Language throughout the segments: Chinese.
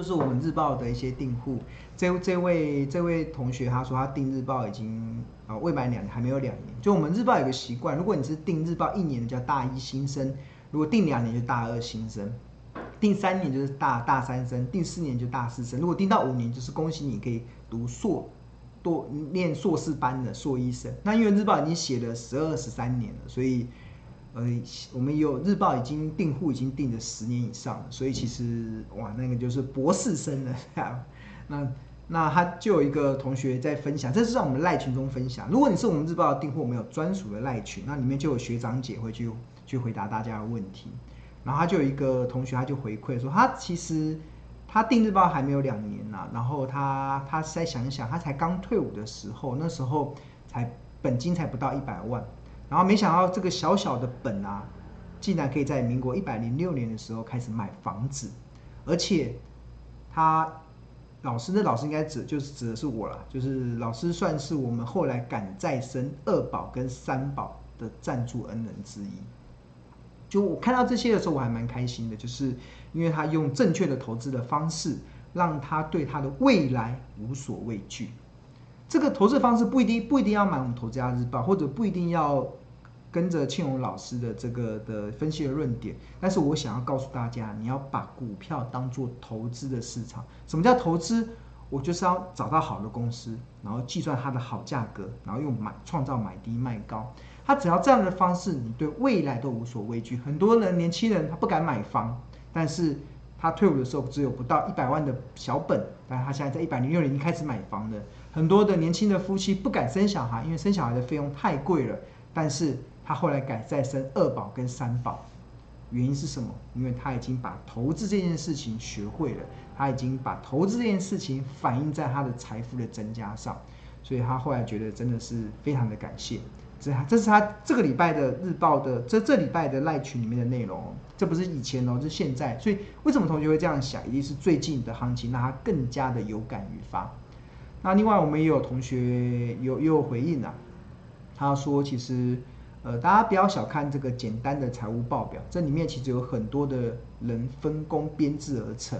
就是我们日报的一些订户，这这位这位同学他说他订日报已经啊未满两年，还没有两年。就我们日报有个习惯，如果你是订日报一年的叫大一新生，如果订两年就大二新生，订三年就是大大三生，订四年就大四生，如果订到五年就是恭喜你可以读硕多念硕士班的硕一生。那因为日报已经写了十二十三年了，所以。呃，我们有日报已经订户已经订了十年以上了，所以其实哇，那个就是博士生了。那那他就有一个同学在分享，这是在我们赖群中分享。如果你是我们日报的订户，我们有专属的赖群，那里面就有学长姐会去去回答大家的问题。然后他就有一个同学，他就回馈说，他其实他订日报还没有两年呐，然后他他再想一想，他才刚退伍的时候，那时候才本金才不到一百万。然后没想到这个小小的本啊，竟然可以在民国一百零六年的时候开始买房子，而且他老师那老师应该指就是指的是我了，就是老师算是我们后来敢再生二宝跟三宝的赞助恩人之一。就我看到这些的时候，我还蛮开心的，就是因为他用正确的投资的方式，让他对他的未来无所畏惧。这个投资方式不一定不一定要买我们投资家日报，或者不一定要。跟着庆荣老师的这个的分析的论点，但是我想要告诉大家，你要把股票当做投资的市场。什么叫投资？我就是要找到好的公司，然后计算它的好价格，然后用买创造买低卖高。他只要这样的方式，你对未来都无所畏惧。很多人年轻人他不敢买房，但是他退伍的时候只有不到一百万的小本，但是他现在在一百零六年已经开始买房了。很多的年轻的夫妻不敢生小孩，因为生小孩的费用太贵了，但是。他后来改再生二宝跟三宝，原因是什么？因为他已经把投资这件事情学会了，他已经把投资这件事情反映在他的财富的增加上，所以他后来觉得真的是非常的感谢。这这是他这个礼拜的日报的这这礼拜的赖群里面的内容，这不是以前哦，是现在。所以为什么同学会这样想？一定是最近的行情让他更加的有感于发。那另外我们也有同学有也有回应啊，他说其实。呃，大家不要小看这个简单的财务报表，这里面其实有很多的人分工编制而成。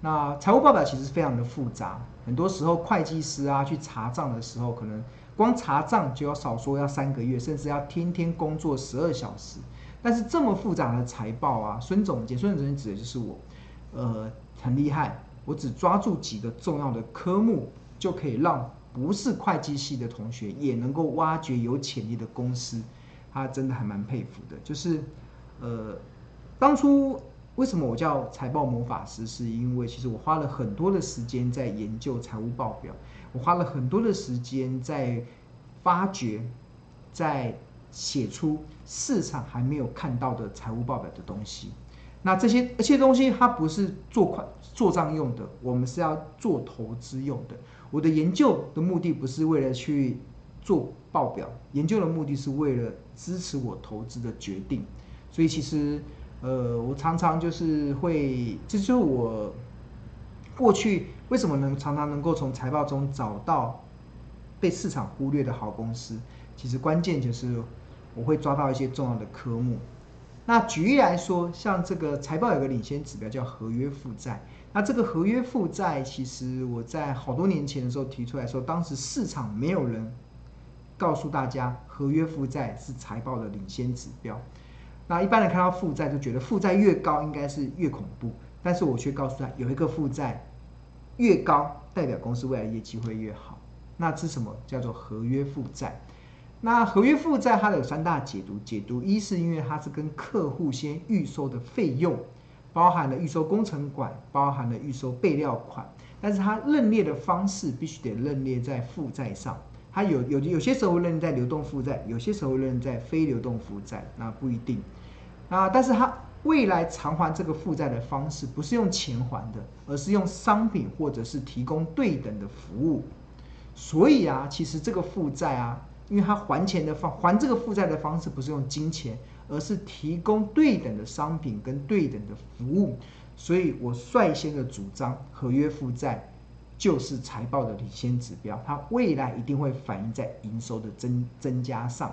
那财务报表其实非常的复杂，很多时候会计师啊去查账的时候，可能光查账就要少说要三个月，甚至要天天工作十二小时。但是这么复杂的财报啊，孙总监，孙总监指的就是我，呃，很厉害，我只抓住几个重要的科目，就可以让不是会计系的同学也能够挖掘有潜力的公司。他真的还蛮佩服的，就是，呃，当初为什么我叫财报魔法师，是因为其实我花了很多的时间在研究财务报表，我花了很多的时间在发掘，在写出市场还没有看到的财务报表的东西。那这些这些东西它不是做快做账用的，我们是要做投资用的。我的研究的目的不是为了去做报表，研究的目的是为了。支持我投资的决定，所以其实，呃，我常常就是会，这就是我过去为什么能常常能够从财报中找到被市场忽略的好公司。其实关键就是我会抓到一些重要的科目。那举例来说，像这个财报有个领先指标叫合约负债。那这个合约负债，其实我在好多年前的时候提出来说，当时市场没有人。告诉大家，合约负债是财报的领先指标。那一般人看到负债就觉得负债越高应该是越恐怖，但是我却告诉他，有一个负债越高，代表公司未来业绩会越好。那是什么？叫做合约负债。那合约负债它有三大解读，解读一是因为它是跟客户先预收的费用，包含了预收工程款，包含了预收备料款，但是它认列的方式必须得认列在负债上。它有有有些时候认在流动负债，有些时候认在非流动负债，那不一定。啊，但是它未来偿还这个负债的方式不是用钱还的，而是用商品或者是提供对等的服务。所以啊，其实这个负债啊，因为它还钱的方还这个负债的方式不是用金钱，而是提供对等的商品跟对等的服务。所以我率先的主张合约负债。就是财报的领先指标，它未来一定会反映在营收的增增加上。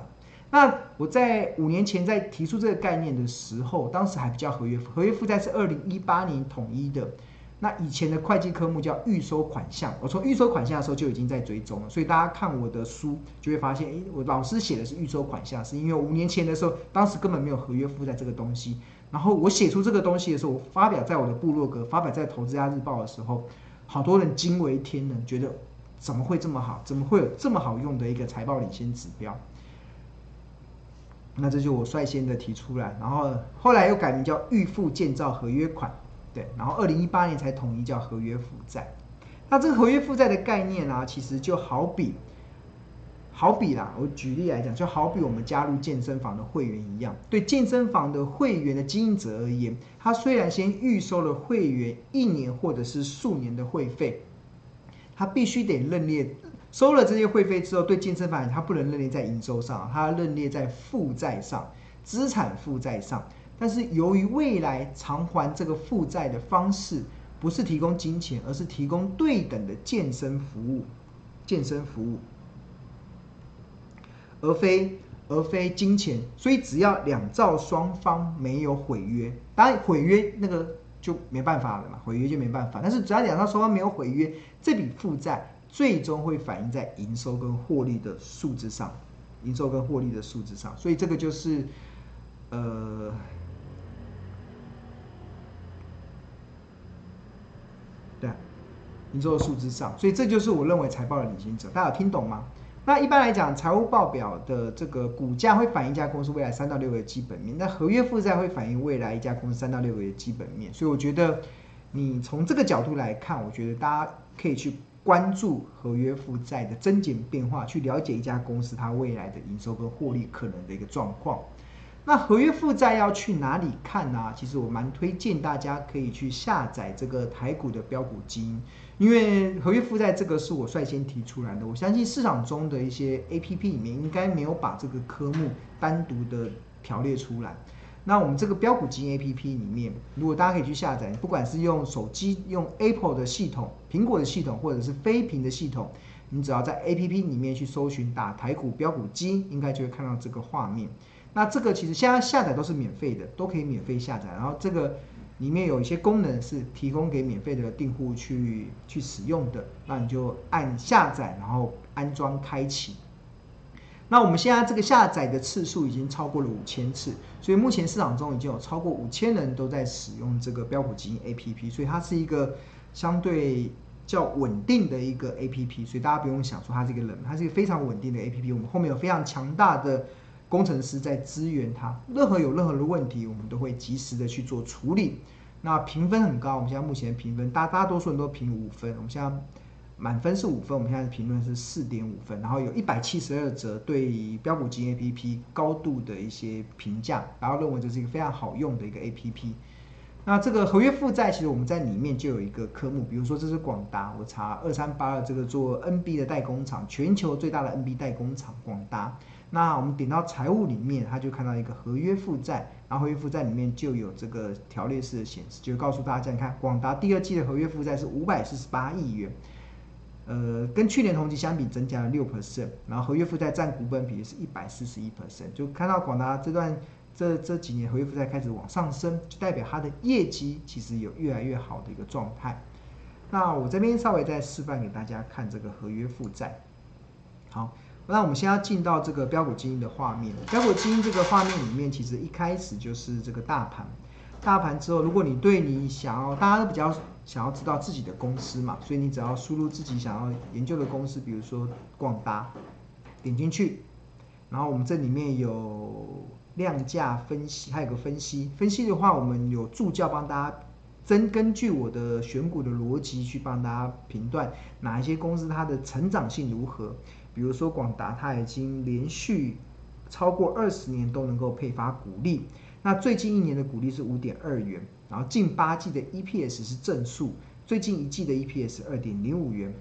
那我在五年前在提出这个概念的时候，当时还不叫合约，合约负债是二零一八年统一的。那以前的会计科目叫预收款项，我从预收款项的时候就已经在追踪了，所以大家看我的书就会发现，诶，我老师写的是预收款项，是因为五年前的时候，当时根本没有合约负债这个东西。然后我写出这个东西的时候，我发表在我的部落格，发表在《投资家日报》的时候，好多人惊为天人，觉得怎么会这么好？怎么会有这么好用的一个财报领先指标？那这就我率先的提出来，然后后来又改名叫预付建造合约款。对，然后二零一八年才统一叫合约负债。那这个合约负债的概念啊，其实就好比，好比啦，我举例来讲，就好比我们加入健身房的会员一样。对健身房的会员的经营者而言，他虽然先预收了会员一年或者是数年的会费，他必须得认列收了这些会费之后，对健身房他不能认列在营收上，他要认列在负债上，资产负债上。但是由于未来偿还这个负债的方式不是提供金钱，而是提供对等的健身服务，健身服务，而非而非金钱，所以只要两造双方没有毁约，当然毁约那个就没办法了嘛，毁约就没办法。但是只要两造双方没有毁约，这笔负债最终会反映在营收跟获利的数字上，营收跟获利的数字上，所以这个就是呃。对，营收的数字上，所以这就是我认为财报的领先者。大家有听懂吗？那一般来讲，财务报表的这个股价会反映一家公司未来三到六个月基本面，那合约负债会反映未来一家公司三到六个月基本面。所以我觉得，你从这个角度来看，我觉得大家可以去关注合约负债的增减变化，去了解一家公司它未来的营收跟获利可能的一个状况。那合约负债要去哪里看呢、啊？其实我蛮推荐大家可以去下载这个台股的标股基因，因为合约负债这个是我率先提出来的。我相信市场中的一些 APP 里面应该没有把这个科目单独的条列出来。那我们这个标股基因 APP 里面，如果大家可以去下载，不管是用手机用 Apple 的系统、苹果的系统，或者是非苹的系统，你只要在 APP 里面去搜寻打台股标股基因，应该就会看到这个画面。那这个其实现在下载都是免费的，都可以免费下载。然后这个里面有一些功能是提供给免费的订户去去使用的，那你就按下载，然后安装开启。那我们现在这个下载的次数已经超过了五千次，所以目前市场中已经有超过五千人都在使用这个飙股基因 APP，所以它是一个相对较稳定的一个 APP，所以大家不用想说它是一个冷，它是一个非常稳定的 APP。我们后面有非常强大的。工程师在支援他，任何有任何的问题，我们都会及时的去做处理。那评分很高，我们现在目前评分大大多数人都评五分，我们现在满分是五分，我们现在评论是四点五分，然后有一百七十二则对飙股基金 APP 高度的一些评价，然后认为这是一个非常好用的一个 APP。那这个合约负债，其实我们在里面就有一个科目，比如说这是广达，我查二三八二这个做 NB 的代工厂，全球最大的 NB 代工厂广达。那我们点到财务里面，他就看到一个合约负债，然后合约负债里面就有这个条列式的显示，就告诉大家，你看广达第二季的合约负债是五百四十八亿元，呃，跟去年同期相比增加了六 percent，然后合约负债占股本比例是一百四十一 percent，就看到广达这段这这几年合约负债开始往上升，就代表它的业绩其实有越来越好的一个状态。那我这边稍微再示范给大家看这个合约负债，好。那我们先要进到这个标股基因的画面。标股基因这个画面里面，其实一开始就是这个大盘。大盘之后，如果你对你想要，大家都比较想要知道自己的公司嘛，所以你只要输入自己想要研究的公司，比如说广达，点进去，然后我们这里面有量价分析，还有个分析。分析的话，我们有助教帮大家真根据我的选股的逻辑去帮大家评断哪一些公司它的成长性如何。比如说广达，它已经连续超过二十年都能够配发股利，那最近一年的股利是五点二元，然后近八季的 EPS 是正数，最近一季的 EPS 二点零五元，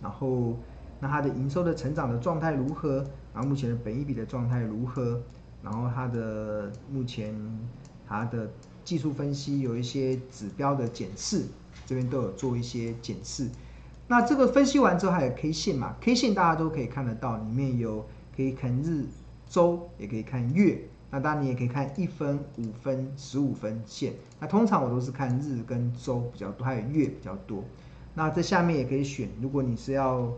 然后那它的营收的成长的状态如何？然后目前的本益比的状态如何？然后它的目前它的技术分析有一些指标的检视，这边都有做一些检视。那这个分析完之后还有 K 线嘛？K 线大家都可以看得到，里面有可以看日、周，也可以看月。那当然你也可以看一分、五分、十五分线。那通常我都是看日跟周比较多，还有月比较多。那这下面也可以选，如果你是要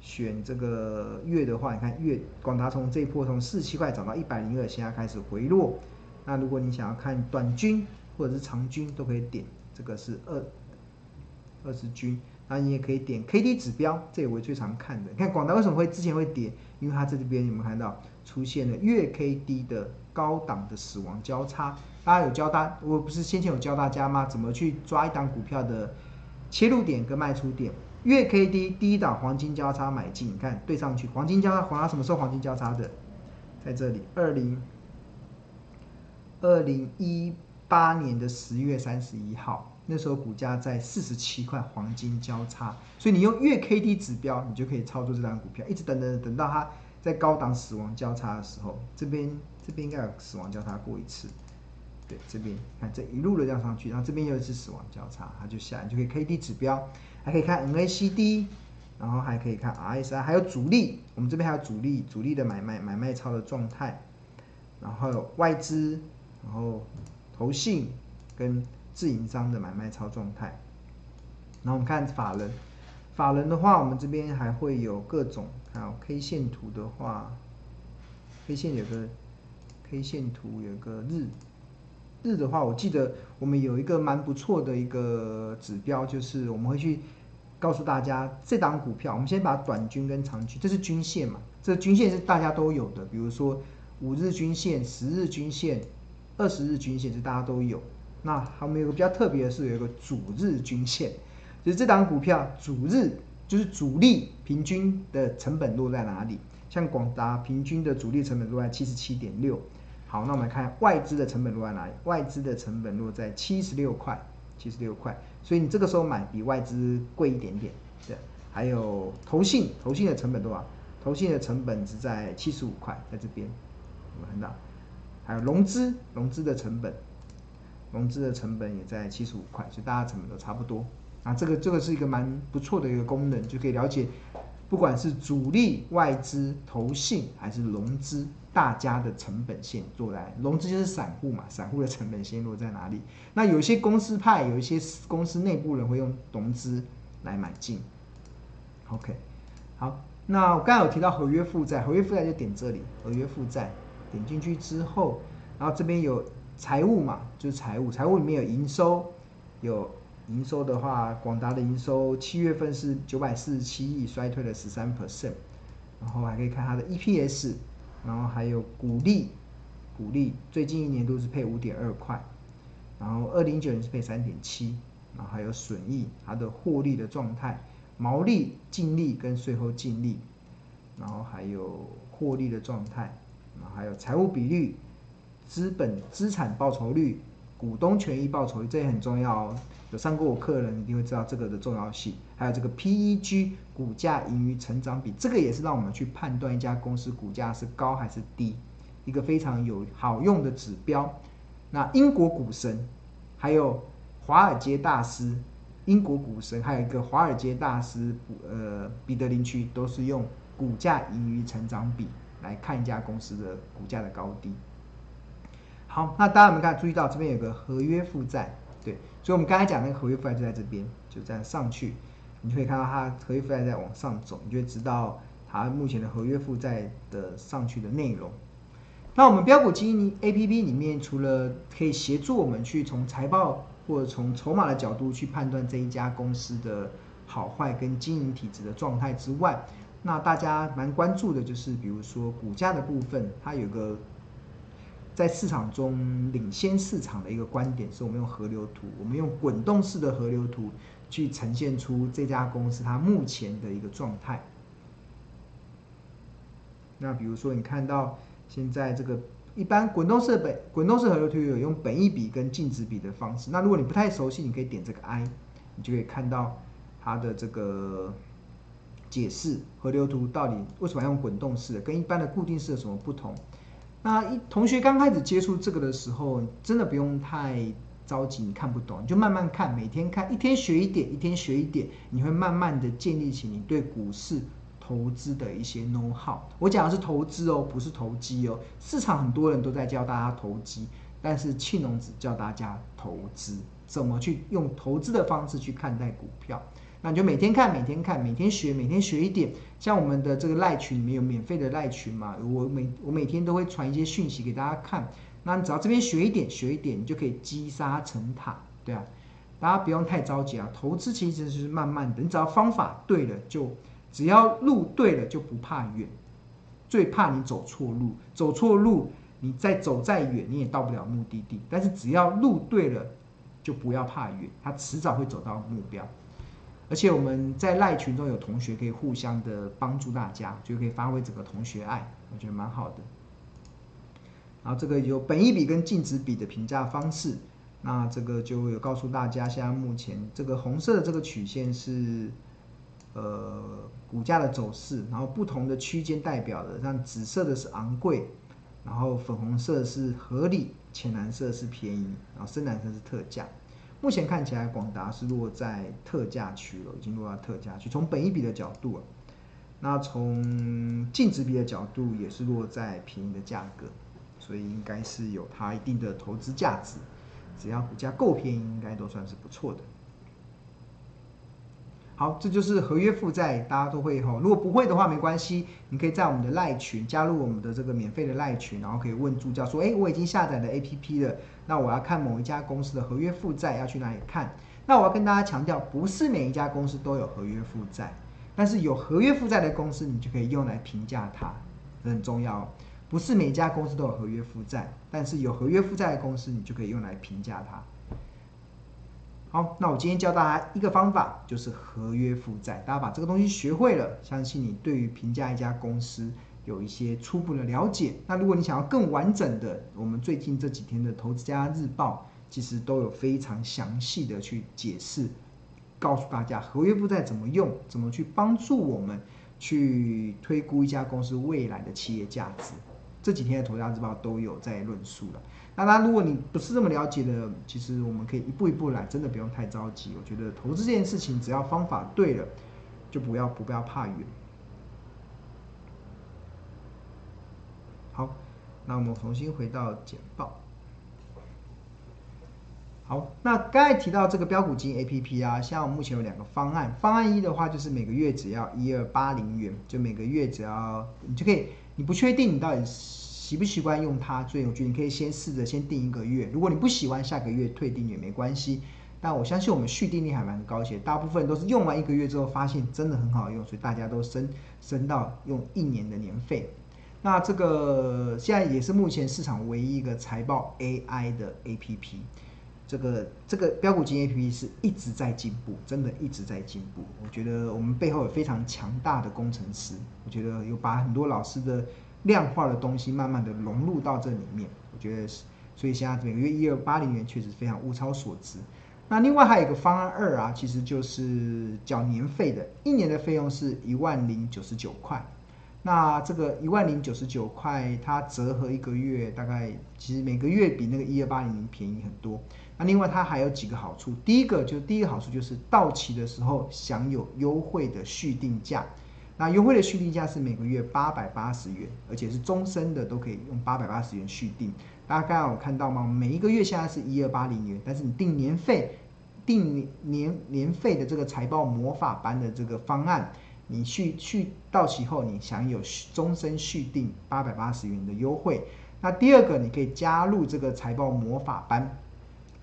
选这个月的话，你看月广达从这一波从四七块涨到一百零二，现在开始回落。那如果你想要看短均或者是长均，都可以点。这个是二二十均，那你也可以点 K D 指标，这也我最常看的。你看广达为什么会之前会跌？因为它这边有没有看到出现了月 K D 的高档的死亡交叉？大家有教大，我不是先前有教大家吗？怎么去抓一档股票的切入点跟卖出点？月 K D 第一档黄金交叉买进，你看对上去，黄金交叉，黄金什么时候黄金交叉的？在这里，二零二零一。八年的十月三十一号，那时候股价在四十七块，黄金交叉，所以你用月 K D 指标，你就可以操作这张股票，一直等等等到它在高档死亡交叉的时候，这边这边应该有死亡交叉过一次，对，这边看这一路的量上去，然后这边又一次死亡交叉，它就下，你就可以 K D 指标，还可以看 N A C D，然后还可以看 R S I，还有主力，我们这边还有主力，主力的买卖买卖超的状态，然后外资，然后。投信跟自营商的买卖超状态，然后我们看法人，法人的话，我们这边还会有各种，还有 K 线图的话，K 线有个 K 线图有个日，日的话，我记得我们有一个蛮不错的一个指标，就是我们会去告诉大家这档股票，我们先把短均跟长均，这是均线嘛，这均线是大家都有的，比如说五日均线、十日均线。二十日均线是大家都有，那还没有个比较特别的是有一个主日均线，就是这档股票主日就是主力平均的成本落在哪里？像广达平均的主力成本落在七十七点六，好，那我们来看外资的成本落在哪里？外资的成本落在七十六块，七十六块，所以你这个时候买比外资贵一点点，对。还有投信，投信的成本多少？投信的成本是在七十五块，在这边，我们看到？还有融资，融资的成本，融资的成本也在七十五块，所以大家成本都差不多。啊，这个这个是一个蛮不错的一个功能，就可以了解，不管是主力、外资、投信还是融资，大家的成本线做来。融资就是散户嘛，散户的成本线落在哪里？那有些公司派，有一些公司内部人会用融资来买进。OK，好，那我刚才有提到合约负债，合约负债就点这里，合约负债。点进去之后，然后这边有财务嘛，就是财务，财务里面有营收，有营收的话，广达的营收七月份是九百四十七亿，衰退了十三 percent，然后还可以看它的 EPS，然后还有股利，股利最近一年都是配五点二块，然后二零一九年是配三点七，然后还有损益，它的获利的状态，毛利、净利跟税后净利，然后还有获利的状态。然后还有财务比率、资本资产报酬率、股东权益报酬率，这也很重要哦。有上过我课的人一定会知道这个的重要性。还有这个 PEG 股价盈余成长比，这个也是让我们去判断一家公司股价是高还是低，一个非常有好用的指标。那英国股神，还有华尔街大师，英国股神还有一个华尔街大师，呃，彼得林区都是用股价盈余成长比。来看一家公司的股价的高低。好，那大家有没有看注意到这边有个合约负债？对，所以我们刚才讲那个合约负债就在这边，就这样上去，你就可以看到它合约负债在往上走，你就会知道它目前的合约负债的上去的内容。那我们标股基金 APP 里面，除了可以协助我们去从财报或者从筹码的角度去判断这一家公司的好坏跟经营体质的状态之外，那大家蛮关注的就是，比如说股价的部分，它有个在市场中领先市场的一个观点，是我们用河流图，我们用滚动式的河流图去呈现出这家公司它目前的一个状态。那比如说你看到现在这个一般滚动式的本滚动式河流图有用本益比跟净值比的方式，那如果你不太熟悉，你可以点这个 I，你就可以看到它的这个。解释河流图到底为什么要用滚动式的，跟一般的固定式有什么不同？那一同学刚开始接触这个的时候，真的不用太着急，你看不懂你就慢慢看，每天看，一天学一点，一天学一点，你会慢慢的建立起你对股市投资的一些 know how。我讲的是投资哦，不是投机哦。市场很多人都在教大家投机，但是庆农只教大家投资，怎么去用投资的方式去看待股票。那你就每天看，每天看，每天学，每天学一点。像我们的这个赖群里面有免费的赖群嘛，我每我每天都会传一些讯息给大家看。那你只要这边学一点，学一点，你就可以积沙成塔，对啊。大家不用太着急啊，投资其实是慢慢的，你只要方法对了，就只要路对了就不怕远，最怕你走错路，走错路你再走再远你也到不了目的地。但是只要路对了，就不要怕远，它迟早会走到目标。而且我们在赖群中有同学可以互相的帮助大家，就可以发挥整个同学爱，我觉得蛮好的。然后这个有本益比跟净值比的评价方式，那这个就有告诉大家，现在目前这个红色的这个曲线是呃股价的走势，然后不同的区间代表的，像紫色的是昂贵，然后粉红色是合理，浅蓝色是便宜，然后深蓝色是特价。目前看起来，广达是落在特价区了，已经落到特价区。从本益比的角度啊，那从净值比的角度也是落在便宜的价格，所以应该是有它一定的投资价值。只要股价够便宜，应该都算是不错的。好，这就是合约负债，大家都会吼。如果不会的话，没关系，你可以在我们的赖群加入我们的这个免费的赖群，然后可以问助教说：“哎，我已经下载了 APP 了，那我要看某一家公司的合约负债，要去哪里看？”那我要跟大家强调，不是每一家公司都有合约负债，但是有合约负债的公司，你就可以用来评价它，这很重要哦。不是每一家公司都有合约负债，但是有合约负债的公司，你就可以用来评价它。好，那我今天教大家一个方法，就是合约负债。大家把这个东西学会了，相信你对于评价一家公司有一些初步的了解。那如果你想要更完整的，我们最近这几天的《投资家日报》其实都有非常详细的去解释，告诉大家合约负债怎么用，怎么去帮助我们去推估一家公司未来的企业价值。这几天的《投资家日报》都有在论述了。那当然，如果你不是这么了解的，其实我们可以一步一步来，真的不用太着急。我觉得投资这件事情，只要方法对了，就不要不不要怕远。好，那我们重新回到简报。好，那刚才提到这个标股金 APP 啊，像目前有两个方案。方案一的话，就是每个月只要一二八零元，就每个月只要你就可以，你不确定你到底。习不习惯用它？所以我觉得你可以先试着先订一个月。如果你不喜欢，下个月退订也没关系。但我相信我们续订率还蛮高些，大部分都是用完一个月之后发现真的很好用，所以大家都升升到用一年的年费。那这个现在也是目前市场唯一一个财报 AI 的 APP。这个这个标股金 APP 是一直在进步，真的一直在进步。我觉得我们背后有非常强大的工程师，我觉得有把很多老师的。量化的东西慢慢的融入到这里面，我觉得是，所以现在每个月一二八零元确实非常物超所值。那另外还有一个方案二啊，其实就是缴年费的，一年的费用是一万零九十九块。那这个一万零九十九块，它折合一个月大概，其实每个月比那个一二八零零便宜很多。那另外它还有几个好处，第一个就第一个好处就是到期的时候享有优惠的续订价。那优惠的续订价是每个月八百八十元，而且是终身的，都可以用八百八十元续订。大家刚刚有看到吗？每一个月现在是一二八零元，但是你定年费，定年年费的这个财报魔法班的这个方案，你续续到期后，你享有终身续订八百八十元的优惠。那第二个，你可以加入这个财报魔法班，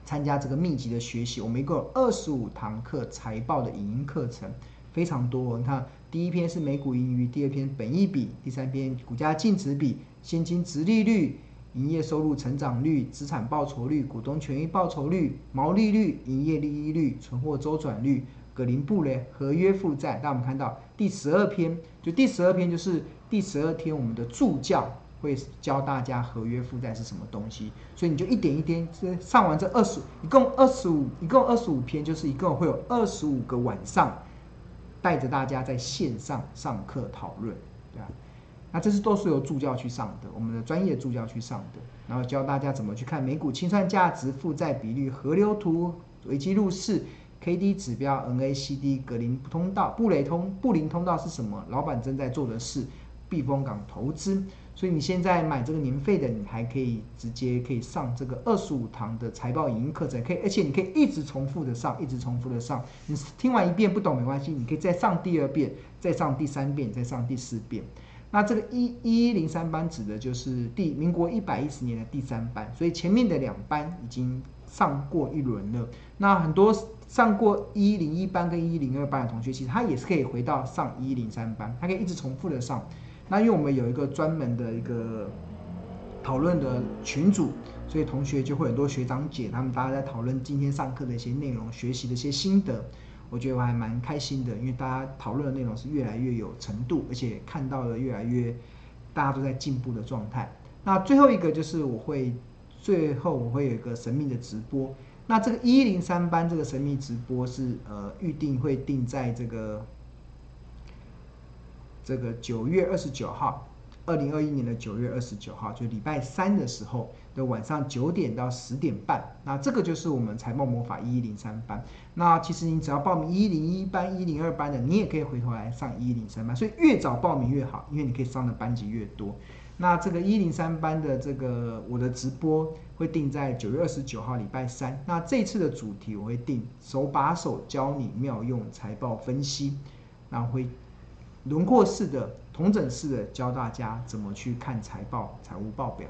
参加这个密集的学习。我们一共有二十五堂课财报的影音课程，非常多。你看。第一篇是美股盈余，第二篇本益比，第三篇股价净值比、现金殖利率、营业收入成长率、资产报酬率、股东权益报酬率、毛利率、营业利益率、存货周转率、葛林布雷合约负债。那我们看到第十二篇，就第十二篇就是第十二天，我们的助教会教大家合约负债是什么东西。所以你就一点一点，上完这二十，一共二十五，一共二十五篇，就是一共会有二十五个晚上。带着大家在线上上课讨论，对啊，那这是都是由助教去上的，我们的专业助教去上的，然后教大家怎么去看每股清算价值、负债比率、河流图、危机入市、K D 指标、N A C D、格林通道、布雷通、布林通道是什么？老板正在做的事，避风港投资。所以你现在买这个年费的，你还可以直接可以上这个二十五堂的财报影音课程，可以，而且你可以一直重复的上，一直重复的上。你听完一遍不懂没关系，你可以再上第二遍，再上第三遍，再上第四遍。那这个一一零三班指的就是第民国一百一十年的第三班，所以前面的两班已经上过一轮了。那很多上过一零一班跟一零二班的同学，其实他也是可以回到上一零三班，他可以一直重复的上。那因为我们有一个专门的一个讨论的群组，所以同学就会很多学长姐他们大家在讨论今天上课的一些内容、学习的一些心得，我觉得我还蛮开心的，因为大家讨论的内容是越来越有程度，而且看到了越来越大家都在进步的状态。那最后一个就是我会最后我会有一个神秘的直播，那这个一零三班这个神秘直播是呃预定会定在这个。这个九月二十九号，二零二一年的九月二十九号，就礼拜三的时候的晚上九点到十点半，那这个就是我们财报魔法一一零三班。那其实你只要报名一零一班、一零二班的，你也可以回头来上一零三班。所以越早报名越好，因为你可以上的班级越多。那这个一零三班的这个我的直播会定在九月二十九号礼拜三。那这次的主题我会定手把手教你妙用财报分析，然后会。轮廓式的、同整式的教大家怎么去看财报、财务报表，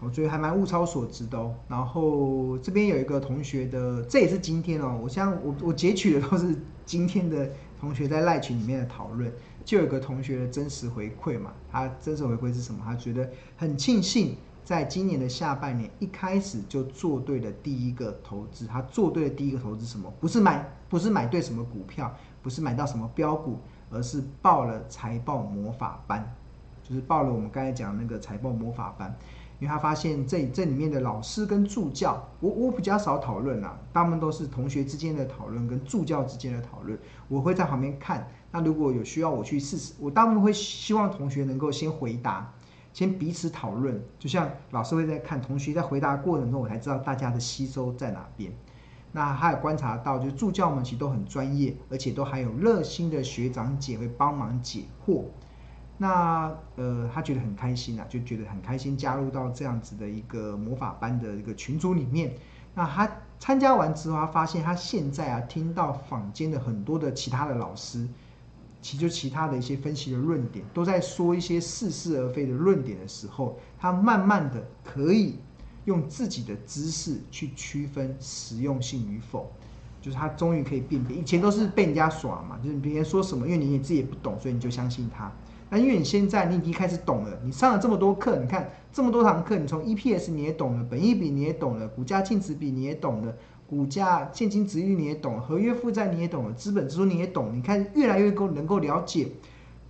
我觉得还蛮物超所值的哦。然后这边有一个同学的，这也是今天哦，我像我我截取的都是今天的同学在赖群里面的讨论，就有个同学的真实回馈嘛，他真实回馈是什么？他觉得很庆幸。在今年的下半年一开始就做对了第一个投资，他做对了第一个投资什么？不是买，不是买对什么股票，不是买到什么标股，而是报了财报魔法班，就是报了我们刚才讲那个财报魔法班。因为他发现这这里面的老师跟助教，我我比较少讨论啦，他们都是同学之间的讨论跟助教之间的讨论，我会在旁边看。那如果有需要我去试试，我大部分会希望同学能够先回答。先彼此讨论，就像老师会在看同学在回答过程中，我才知道大家的吸收在哪边。那还有观察到，就是助教们其实都很专业，而且都还有热心的学长姐会帮忙解惑。那呃，他觉得很开心啊，就觉得很开心加入到这样子的一个魔法班的一个群组里面。那他参加完之后，他发现他现在啊，听到坊间的很多的其他的老师。其实其他的一些分析的论点，都在说一些似是而非的论点的时候，他慢慢的可以用自己的知识去区分实用性与否，就是他终于可以辨别。以前都是被人家耍嘛，就是别人说什么，因为你自己也不懂，所以你就相信他。那因为你现在你已经开始懂了，你上了这么多课，你看这么多堂课，你从 EPS 你也懂了，本益比你也懂了，股价净值比你也懂了。股价、现金值率你也懂了，合约负债你也懂了，资本支出你也懂，你看越来越够能够了解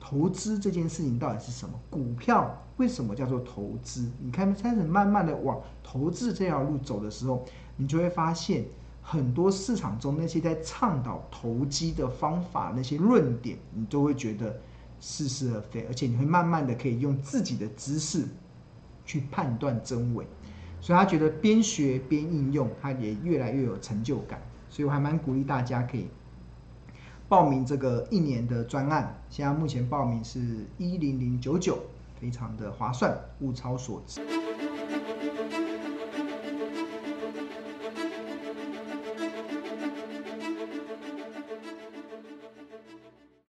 投资这件事情到底是什么？股票为什么叫做投资？你看开始慢慢的往投资这条路走的时候，你就会发现很多市场中那些在倡导投机的方法、那些论点，你都会觉得似是而非，而且你会慢慢的可以用自己的知识去判断真伪。所以他觉得边学边应用，他也越来越有成就感。所以我还蛮鼓励大家可以报名这个一年的专案。现在目前报名是一零零九九，非常的划算，物超所值。